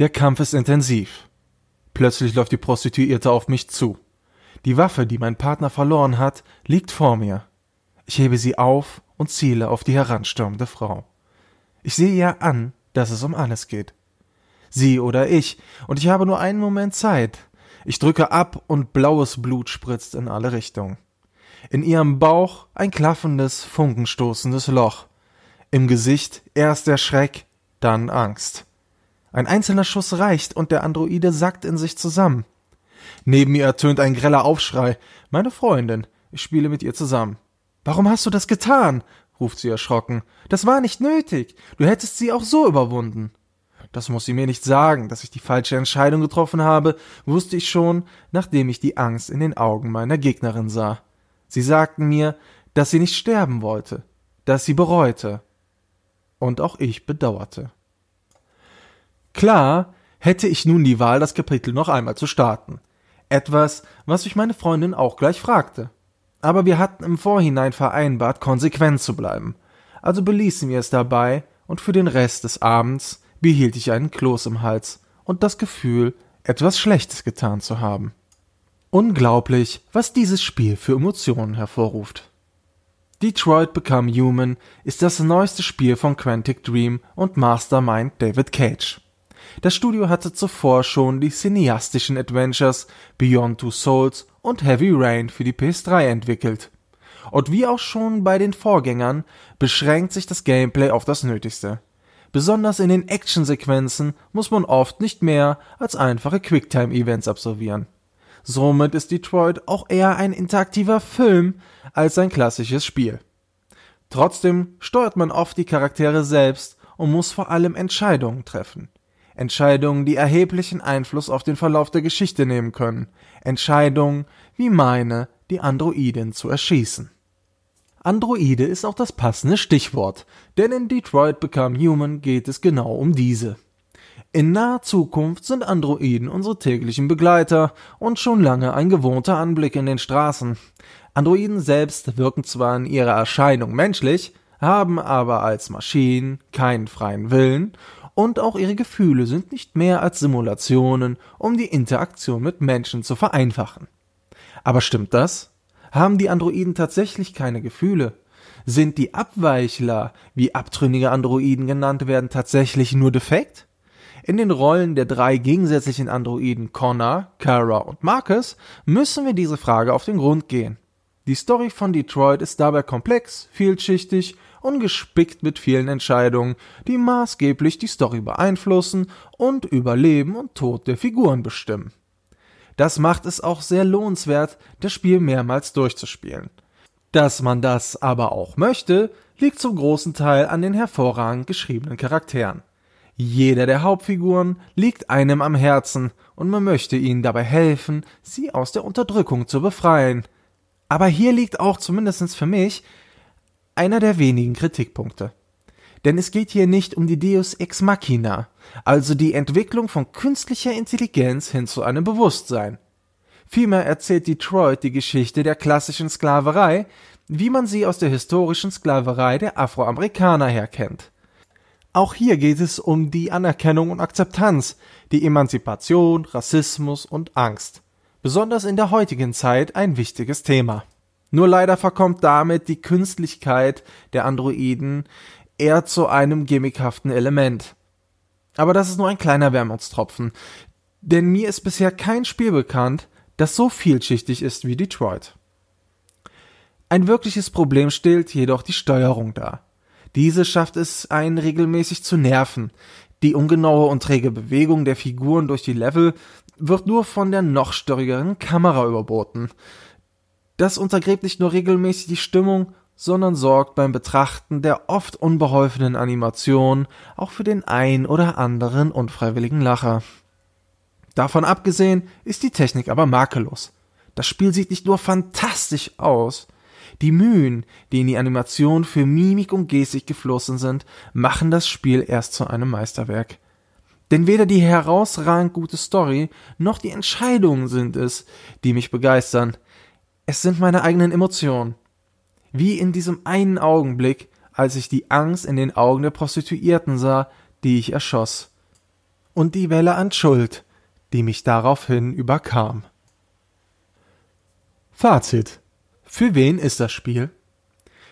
Der Kampf ist intensiv. Plötzlich läuft die Prostituierte auf mich zu. Die Waffe, die mein Partner verloren hat, liegt vor mir. Ich hebe sie auf und ziele auf die heranstürmende Frau. Ich sehe ihr an, dass es um alles geht. Sie oder ich, und ich habe nur einen Moment Zeit. Ich drücke ab und blaues Blut spritzt in alle Richtungen. In ihrem Bauch ein klaffendes, funkenstoßendes Loch. Im Gesicht erst der Schreck, dann Angst. Ein einzelner Schuss reicht und der Androide sackt in sich zusammen. Neben mir ertönt ein greller Aufschrei. Meine Freundin. Ich spiele mit ihr zusammen. Warum hast du das getan? ruft sie erschrocken. Das war nicht nötig. Du hättest sie auch so überwunden. Das muss sie mir nicht sagen, dass ich die falsche Entscheidung getroffen habe, wusste ich schon, nachdem ich die Angst in den Augen meiner Gegnerin sah. Sie sagten mir, dass sie nicht sterben wollte, dass sie bereute. Und auch ich bedauerte. Klar, hätte ich nun die Wahl, das Kapitel noch einmal zu starten. Etwas, was mich meine Freundin auch gleich fragte. Aber wir hatten im Vorhinein vereinbart, konsequent zu bleiben. Also beließen wir es dabei, und für den Rest des Abends behielt ich einen Kloß im Hals und das Gefühl, etwas Schlechtes getan zu haben. Unglaublich, was dieses Spiel für Emotionen hervorruft. Detroit Become Human ist das neueste Spiel von Quantic Dream und Mastermind David Cage. Das Studio hatte zuvor schon die cineastischen Adventures Beyond Two Souls und Heavy Rain für die PS3 entwickelt. Und wie auch schon bei den Vorgängern beschränkt sich das Gameplay auf das Nötigste. Besonders in den Actionsequenzen muss man oft nicht mehr als einfache Quicktime-Events absolvieren. Somit ist Detroit auch eher ein interaktiver Film als ein klassisches Spiel. Trotzdem steuert man oft die Charaktere selbst und muss vor allem Entscheidungen treffen. Entscheidungen, die erheblichen Einfluss auf den Verlauf der Geschichte nehmen können. Entscheidungen wie meine, die Androidin zu erschießen. Androide ist auch das passende Stichwort, denn in Detroit Become Human geht es genau um diese. In naher Zukunft sind Androiden unsere täglichen Begleiter und schon lange ein gewohnter Anblick in den Straßen. Androiden selbst wirken zwar in ihrer Erscheinung menschlich, haben aber als Maschinen keinen freien Willen und auch ihre Gefühle sind nicht mehr als Simulationen, um die Interaktion mit Menschen zu vereinfachen. Aber stimmt das? Haben die Androiden tatsächlich keine Gefühle? Sind die Abweichler, wie abtrünnige Androiden genannt werden, tatsächlich nur defekt? In den Rollen der drei gegensätzlichen Androiden Connor, Kara und Marcus müssen wir diese Frage auf den Grund gehen. Die Story von Detroit ist dabei komplex, vielschichtig und gespickt mit vielen Entscheidungen, die maßgeblich die Story beeinflussen und über Leben und Tod der Figuren bestimmen. Das macht es auch sehr lohnenswert, das Spiel mehrmals durchzuspielen. Dass man das aber auch möchte, liegt zum großen Teil an den hervorragend geschriebenen Charakteren. Jeder der Hauptfiguren liegt einem am Herzen und man möchte ihnen dabei helfen, sie aus der Unterdrückung zu befreien. Aber hier liegt auch zumindest für mich einer der wenigen Kritikpunkte. Denn es geht hier nicht um die Deus ex machina, also die Entwicklung von künstlicher Intelligenz hin zu einem Bewusstsein. Vielmehr erzählt Detroit die Geschichte der klassischen Sklaverei, wie man sie aus der historischen Sklaverei der Afroamerikaner her kennt. Auch hier geht es um die Anerkennung und Akzeptanz, die Emanzipation, Rassismus und Angst. Besonders in der heutigen Zeit ein wichtiges Thema. Nur leider verkommt damit die Künstlichkeit der Androiden eher zu einem gimmickhaften Element. Aber das ist nur ein kleiner Wermutstropfen, denn mir ist bisher kein Spiel bekannt, das so vielschichtig ist wie Detroit. Ein wirkliches Problem stellt jedoch die Steuerung dar. Diese schafft es einen regelmäßig zu nerven. Die ungenaue und träge Bewegung der Figuren durch die Level wird nur von der noch störrigeren Kamera überboten. Das untergräbt nicht nur regelmäßig die Stimmung, sondern sorgt beim Betrachten der oft unbeholfenen Animation auch für den ein oder anderen unfreiwilligen Lacher. Davon abgesehen ist die Technik aber makellos. Das Spiel sieht nicht nur fantastisch aus, die Mühen, die in die Animation für Mimik und Gestik geflossen sind, machen das Spiel erst zu einem Meisterwerk. Denn weder die herausragend gute Story noch die Entscheidungen sind es, die mich begeistern. Es sind meine eigenen Emotionen. Wie in diesem einen Augenblick, als ich die Angst in den Augen der Prostituierten sah, die ich erschoss. und die Welle an Schuld, die mich daraufhin überkam. Fazit. Für wen ist das Spiel?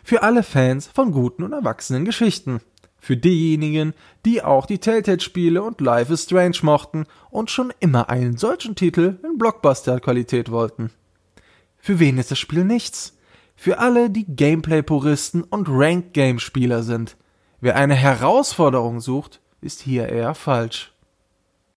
Für alle Fans von guten und erwachsenen Geschichten. Für diejenigen, die auch die Telltale-Spiele und Life is Strange mochten und schon immer einen solchen Titel in Blockbuster-Qualität wollten. Für wen ist das Spiel nichts? Für alle, die Gameplay-Puristen und Ranked-Game-Spieler sind. Wer eine Herausforderung sucht, ist hier eher falsch.